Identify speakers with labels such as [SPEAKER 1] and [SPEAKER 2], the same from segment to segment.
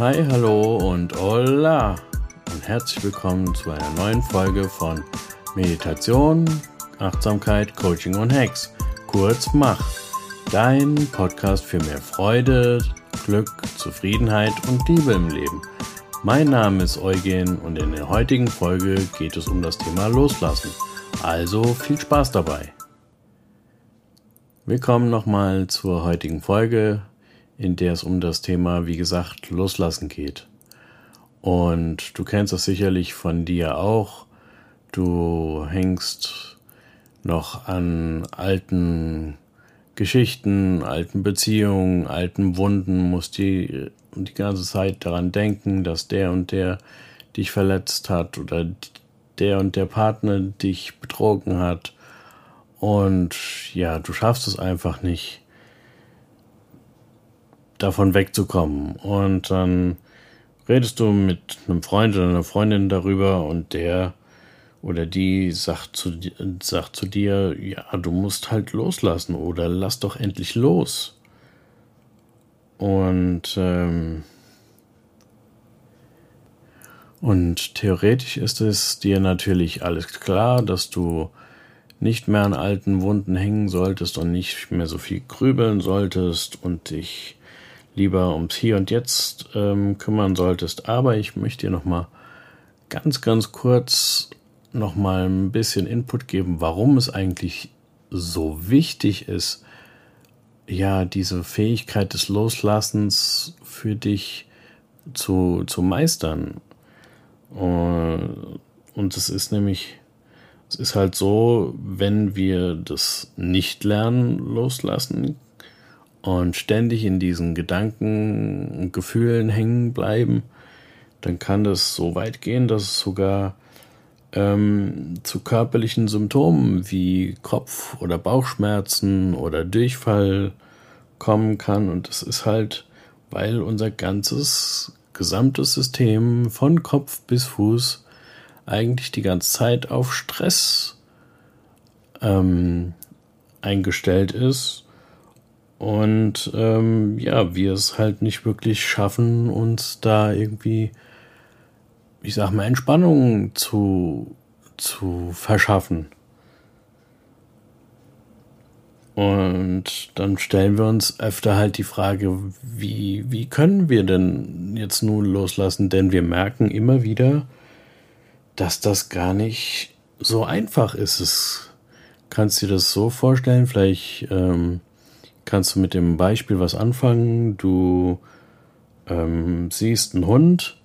[SPEAKER 1] Hi, hallo und hola und herzlich willkommen zu einer neuen Folge von Meditation, Achtsamkeit, Coaching und Hacks. Kurz Mach. Dein Podcast für mehr Freude, Glück, Zufriedenheit und Liebe im Leben. Mein Name ist Eugen und in der heutigen Folge geht es um das Thema Loslassen. Also viel Spaß dabei. Willkommen nochmal zur heutigen Folge in der es um das Thema, wie gesagt, Loslassen geht. Und du kennst das sicherlich von dir auch. Du hängst noch an alten Geschichten, alten Beziehungen, alten Wunden, musst die, die ganze Zeit daran denken, dass der und der dich verletzt hat oder der und der Partner dich betrogen hat. Und ja, du schaffst es einfach nicht, davon wegzukommen. Und dann redest du mit einem Freund oder einer Freundin darüber und der oder die sagt zu, sagt zu dir, ja, du musst halt loslassen oder lass doch endlich los. Und, ähm, und theoretisch ist es dir natürlich alles klar, dass du nicht mehr an alten Wunden hängen solltest und nicht mehr so viel grübeln solltest und dich lieber ums Hier und Jetzt ähm, kümmern solltest. Aber ich möchte dir noch mal ganz, ganz kurz noch mal ein bisschen Input geben, warum es eigentlich so wichtig ist, ja, diese Fähigkeit des Loslassens für dich zu, zu meistern. Und es ist nämlich, es ist halt so, wenn wir das nicht lernen, loslassen, und ständig in diesen Gedanken und Gefühlen hängen bleiben, dann kann das so weit gehen, dass es sogar ähm, zu körperlichen Symptomen wie Kopf- oder Bauchschmerzen oder Durchfall kommen kann. Und das ist halt, weil unser ganzes gesamtes System von Kopf bis Fuß eigentlich die ganze Zeit auf Stress ähm, eingestellt ist und ähm, ja, wir es halt nicht wirklich schaffen, uns da irgendwie, ich sag mal, Entspannung zu, zu verschaffen. Und dann stellen wir uns öfter halt die Frage, wie, wie können wir denn jetzt nun loslassen? Denn wir merken immer wieder, dass das gar nicht so einfach ist. Es kannst du dir das so vorstellen, vielleicht ähm, kannst du mit dem Beispiel was anfangen. Du ähm, siehst einen Hund,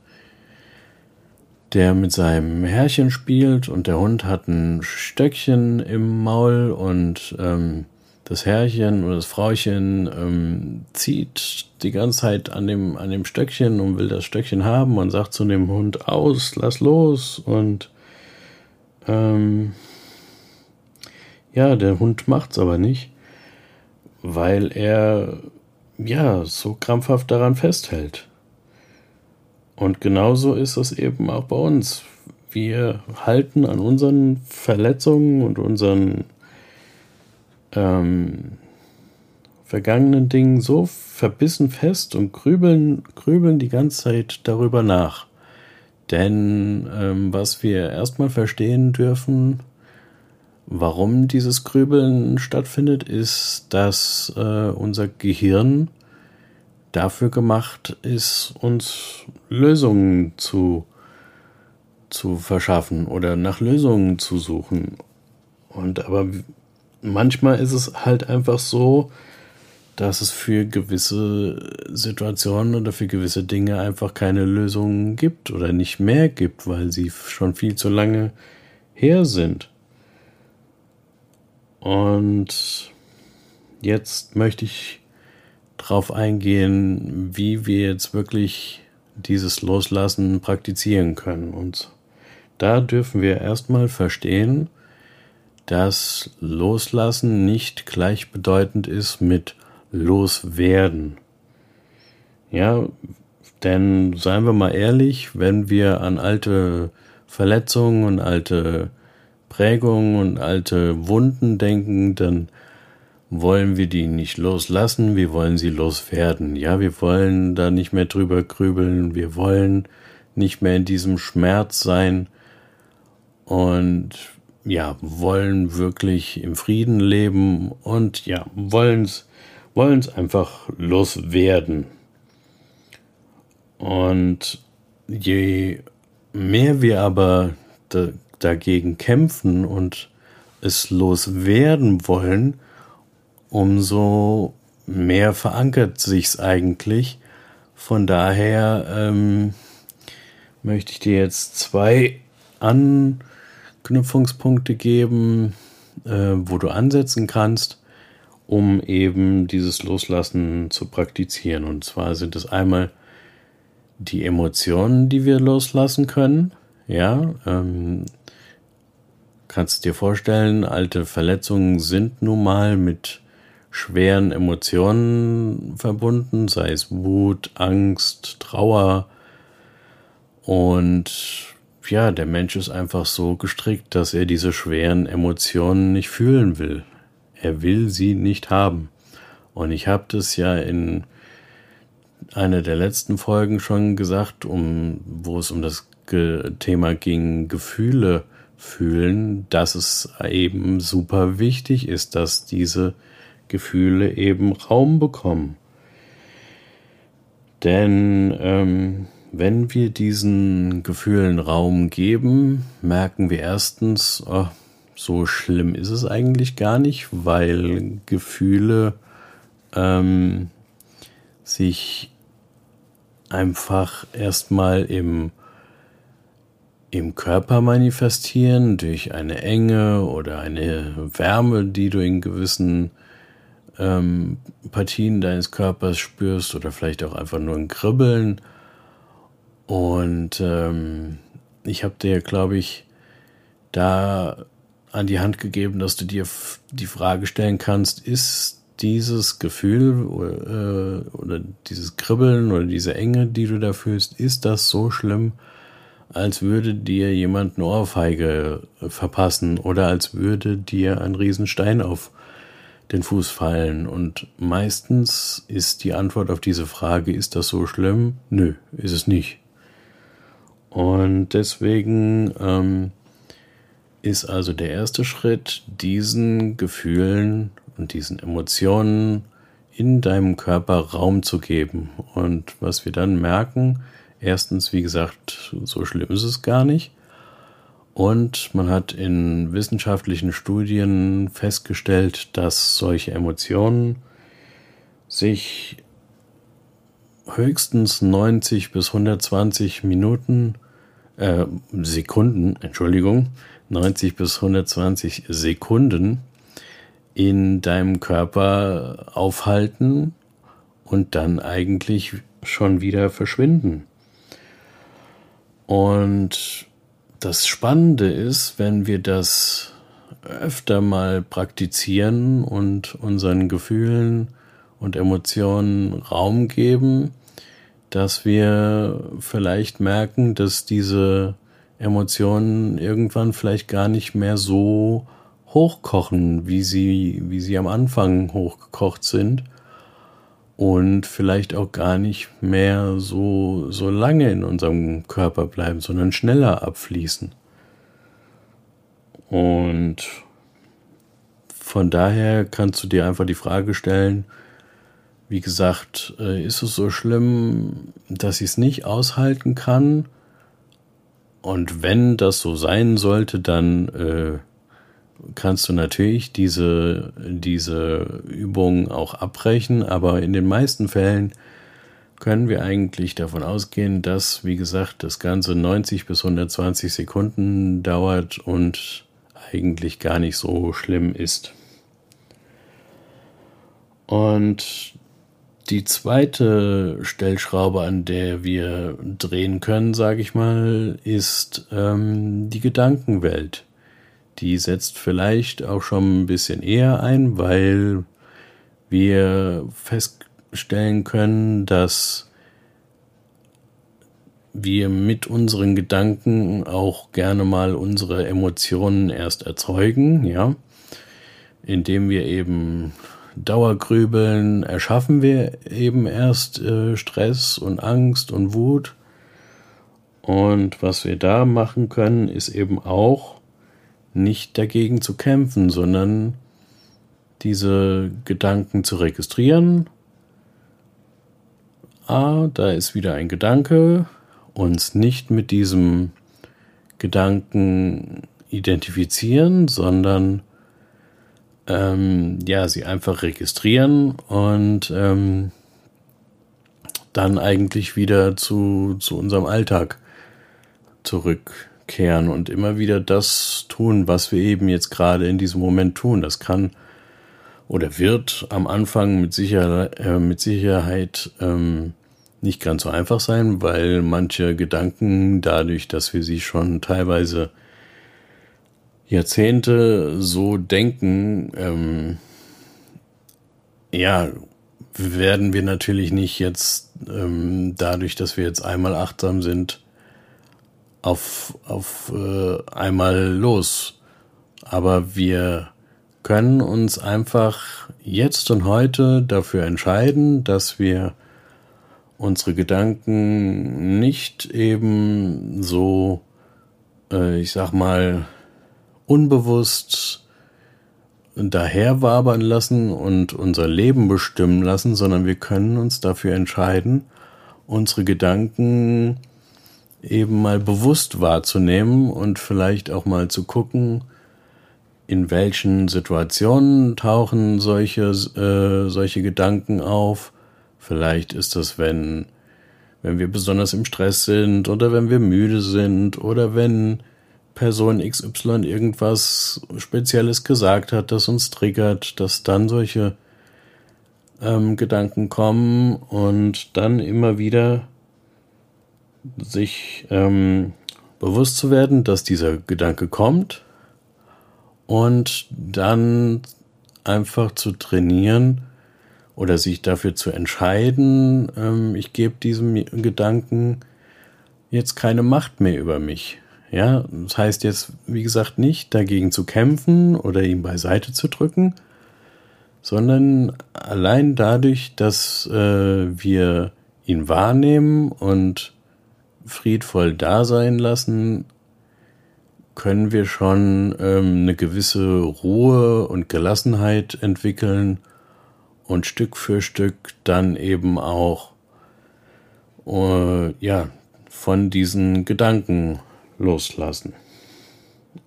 [SPEAKER 1] der mit seinem Herrchen spielt und der Hund hat ein Stöckchen im Maul und ähm, das Herrchen oder das Frauchen ähm, zieht die ganze Zeit an dem, an dem Stöckchen und will das Stöckchen haben und sagt zu dem Hund aus, lass los und ähm, ja, der Hund macht's aber nicht weil er ja so krampfhaft daran festhält. Und genauso ist es eben auch bei uns. Wir halten an unseren Verletzungen und unseren ähm, vergangenen Dingen so verbissen fest und grübeln, grübeln die ganze Zeit darüber nach. Denn ähm, was wir erstmal verstehen dürfen, Warum dieses Grübeln stattfindet, ist, dass äh, unser Gehirn dafür gemacht ist, uns Lösungen zu, zu verschaffen oder nach Lösungen zu suchen. Und aber manchmal ist es halt einfach so, dass es für gewisse Situationen oder für gewisse Dinge einfach keine Lösungen gibt oder nicht mehr gibt, weil sie schon viel zu lange her sind. Und jetzt möchte ich darauf eingehen, wie wir jetzt wirklich dieses Loslassen praktizieren können. Und da dürfen wir erstmal verstehen, dass Loslassen nicht gleichbedeutend ist mit Loswerden. Ja, denn seien wir mal ehrlich, wenn wir an alte Verletzungen und alte Prägungen und alte Wunden denken, dann wollen wir die nicht loslassen, wir wollen sie loswerden. Ja, wir wollen da nicht mehr drüber grübeln, wir wollen nicht mehr in diesem Schmerz sein und ja, wollen wirklich im Frieden leben und ja, wollen es einfach loswerden. Und je mehr wir aber dagegen kämpfen und es loswerden wollen, umso mehr verankert sich's eigentlich. Von daher ähm, möchte ich dir jetzt zwei Anknüpfungspunkte geben, äh, wo du ansetzen kannst, um eben dieses Loslassen zu praktizieren. Und zwar sind es einmal die Emotionen, die wir loslassen können. Ja, ähm, kannst dir vorstellen, alte Verletzungen sind nun mal mit schweren Emotionen verbunden, sei es Wut, Angst, Trauer. Und ja, der Mensch ist einfach so gestrickt, dass er diese schweren Emotionen nicht fühlen will. Er will sie nicht haben. Und ich habe das ja in einer der letzten Folgen schon gesagt, um, wo es um das Thema ging, Gefühle fühlen, dass es eben super wichtig ist, dass diese Gefühle eben Raum bekommen. Denn ähm, wenn wir diesen Gefühlen Raum geben, merken wir erstens, oh, so schlimm ist es eigentlich gar nicht, weil Gefühle ähm, sich einfach erstmal im, im Körper manifestieren, durch eine Enge oder eine Wärme, die du in gewissen ähm, Partien deines Körpers spürst oder vielleicht auch einfach nur ein Kribbeln. Und ähm, ich habe dir, glaube ich, da an die Hand gegeben, dass du dir die Frage stellen kannst, ist dieses Gefühl äh, oder dieses Kribbeln oder diese Enge, die du da fühlst, ist das so schlimm, als würde dir jemand eine Ohrfeige verpassen oder als würde dir ein Riesenstein auf den Fuß fallen. Und meistens ist die Antwort auf diese Frage, ist das so schlimm? Nö, ist es nicht. Und deswegen ähm, ist also der erste Schritt, diesen Gefühlen und diesen Emotionen in deinem Körper Raum zu geben. Und was wir dann merken, erstens, wie gesagt, so schlimm ist es gar nicht. Und man hat in wissenschaftlichen Studien festgestellt, dass solche Emotionen sich höchstens 90 bis 120 Minuten, äh, Sekunden, Entschuldigung, 90 bis 120 Sekunden in deinem Körper aufhalten und dann eigentlich schon wieder verschwinden. Und das Spannende ist, wenn wir das öfter mal praktizieren und unseren Gefühlen und Emotionen Raum geben, dass wir vielleicht merken, dass diese Emotionen irgendwann vielleicht gar nicht mehr so hochkochen, wie sie, wie sie am Anfang hochgekocht sind und vielleicht auch gar nicht mehr so, so lange in unserem Körper bleiben, sondern schneller abfließen. Und von daher kannst du dir einfach die Frage stellen, wie gesagt, äh, ist es so schlimm, dass ich es nicht aushalten kann? Und wenn das so sein sollte, dann äh, kannst du natürlich diese, diese Übung auch abbrechen, aber in den meisten Fällen können wir eigentlich davon ausgehen, dass, wie gesagt, das Ganze 90 bis 120 Sekunden dauert und eigentlich gar nicht so schlimm ist. Und die zweite Stellschraube, an der wir drehen können, sage ich mal, ist ähm, die Gedankenwelt die setzt vielleicht auch schon ein bisschen eher ein, weil wir feststellen können, dass wir mit unseren Gedanken auch gerne mal unsere Emotionen erst erzeugen, ja, indem wir eben Dauergrübeln erschaffen wir eben erst äh, Stress und Angst und Wut. Und was wir da machen können, ist eben auch nicht dagegen zu kämpfen, sondern diese Gedanken zu registrieren. Ah, da ist wieder ein Gedanke, uns nicht mit diesem Gedanken identifizieren, sondern ähm, ja, sie einfach registrieren und ähm, dann eigentlich wieder zu, zu unserem Alltag zurückkehren und immer wieder das tun, was wir eben jetzt gerade in diesem Moment tun. Das kann oder wird am Anfang mit, Sicher äh, mit Sicherheit ähm, nicht ganz so einfach sein, weil manche Gedanken dadurch, dass wir sie schon teilweise Jahrzehnte so denken, ähm, ja, werden wir natürlich nicht jetzt ähm, dadurch, dass wir jetzt einmal achtsam sind, auf, auf äh, einmal los. Aber wir können uns einfach jetzt und heute dafür entscheiden, dass wir unsere Gedanken nicht eben so, äh, ich sag mal, unbewusst daherwabern lassen und unser Leben bestimmen lassen, sondern wir können uns dafür entscheiden, unsere Gedanken eben mal bewusst wahrzunehmen und vielleicht auch mal zu gucken, in welchen Situationen tauchen solche, äh, solche Gedanken auf. Vielleicht ist das, wenn, wenn wir besonders im Stress sind oder wenn wir müde sind oder wenn Person XY irgendwas Spezielles gesagt hat, das uns triggert, dass dann solche ähm, Gedanken kommen und dann immer wieder sich ähm, bewusst zu werden, dass dieser Gedanke kommt und dann einfach zu trainieren oder sich dafür zu entscheiden, ähm, ich gebe diesem Gedanken jetzt keine Macht mehr über mich. Ja, das heißt jetzt, wie gesagt, nicht dagegen zu kämpfen oder ihn beiseite zu drücken, sondern allein dadurch, dass äh, wir ihn wahrnehmen und friedvoll da sein lassen, können wir schon ähm, eine gewisse Ruhe und Gelassenheit entwickeln und Stück für Stück dann eben auch äh, ja von diesen Gedanken loslassen.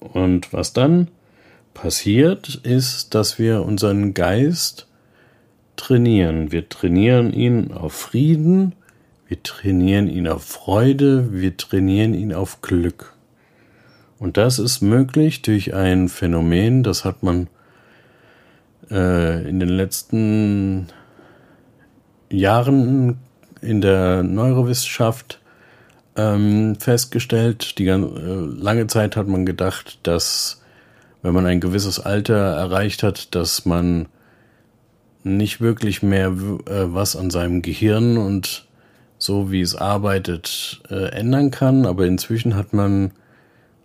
[SPEAKER 1] Und was dann passiert, ist, dass wir unseren Geist trainieren. Wir trainieren ihn auf Frieden, wir trainieren ihn auf Freude, wir trainieren ihn auf Glück. Und das ist möglich durch ein Phänomen, das hat man äh, in den letzten Jahren in der Neurowissenschaft ähm, festgestellt. Die äh, lange Zeit hat man gedacht, dass wenn man ein gewisses Alter erreicht hat, dass man nicht wirklich mehr äh, was an seinem Gehirn und so wie es arbeitet äh, ändern kann. Aber inzwischen hat man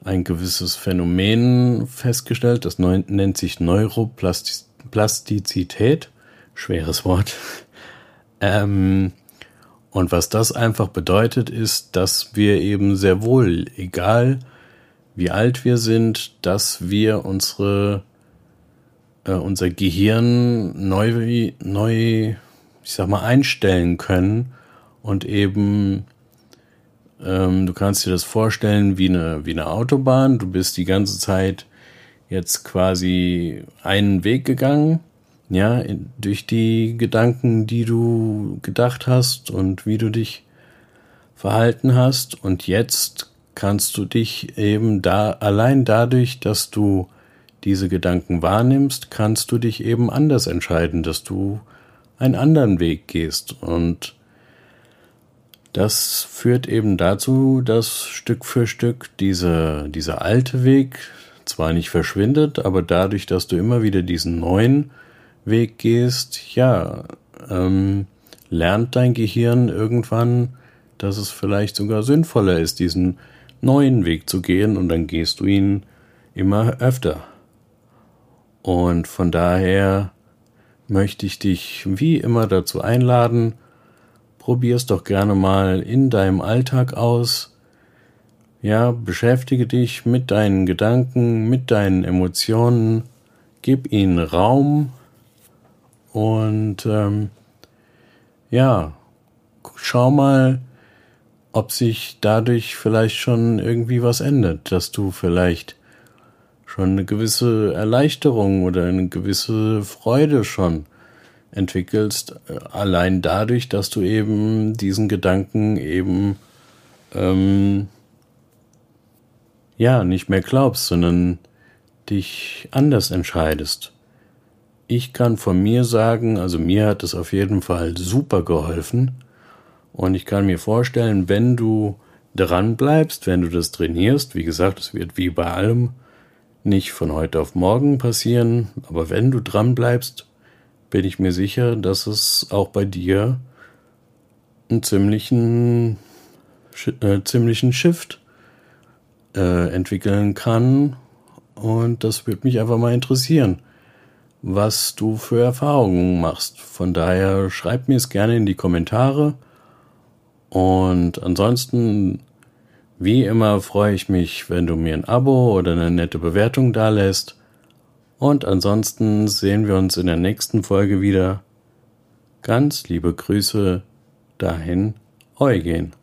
[SPEAKER 1] ein gewisses Phänomen festgestellt, das nennt sich Neuroplastizität. Schweres Wort. Ähm, und was das einfach bedeutet, ist, dass wir eben sehr wohl, egal wie alt wir sind, dass wir unsere, äh, unser Gehirn neu, neu, ich sag mal, einstellen können und eben, ähm, du kannst dir das vorstellen wie eine, wie eine Autobahn. Du bist die ganze Zeit jetzt quasi einen Weg gegangen ja, durch die Gedanken, die du gedacht hast und wie du dich verhalten hast. Und jetzt kannst du dich eben da, allein dadurch, dass du diese Gedanken wahrnimmst, kannst du dich eben anders entscheiden, dass du einen anderen Weg gehst. Und das führt eben dazu, dass Stück für Stück diese, dieser alte Weg zwar nicht verschwindet, aber dadurch, dass du immer wieder diesen neuen Weg gehst, ja, ähm, lernt dein Gehirn irgendwann, dass es vielleicht sogar sinnvoller ist, diesen neuen Weg zu gehen und dann gehst du ihn immer öfter. Und von daher möchte ich dich wie immer dazu einladen, probier's doch gerne mal in deinem Alltag aus. Ja, beschäftige dich mit deinen Gedanken, mit deinen Emotionen, gib ihnen Raum und ähm, ja, schau mal, ob sich dadurch vielleicht schon irgendwie was ändert, dass du vielleicht schon eine gewisse Erleichterung oder eine gewisse Freude schon entwickelst, äh, allein dadurch, dass du eben diesen Gedanken eben ähm, ja nicht mehr glaubst, sondern dich anders entscheidest. Ich kann von mir sagen, also mir hat es auf jeden Fall super geholfen und ich kann mir vorstellen, wenn du dran bleibst, wenn du das trainierst, wie gesagt, es wird wie bei allem nicht von heute auf morgen passieren, aber wenn du dran bleibst, bin ich mir sicher, dass es auch bei dir einen ziemlichen, äh, ziemlichen Shift äh, entwickeln kann. Und das würde mich einfach mal interessieren, was du für Erfahrungen machst. Von daher schreib mir es gerne in die Kommentare. Und ansonsten, wie immer, freue ich mich, wenn du mir ein Abo oder eine nette Bewertung dalässt. Und ansonsten sehen wir uns in der nächsten Folge wieder. Ganz liebe Grüße dahin, Eugen.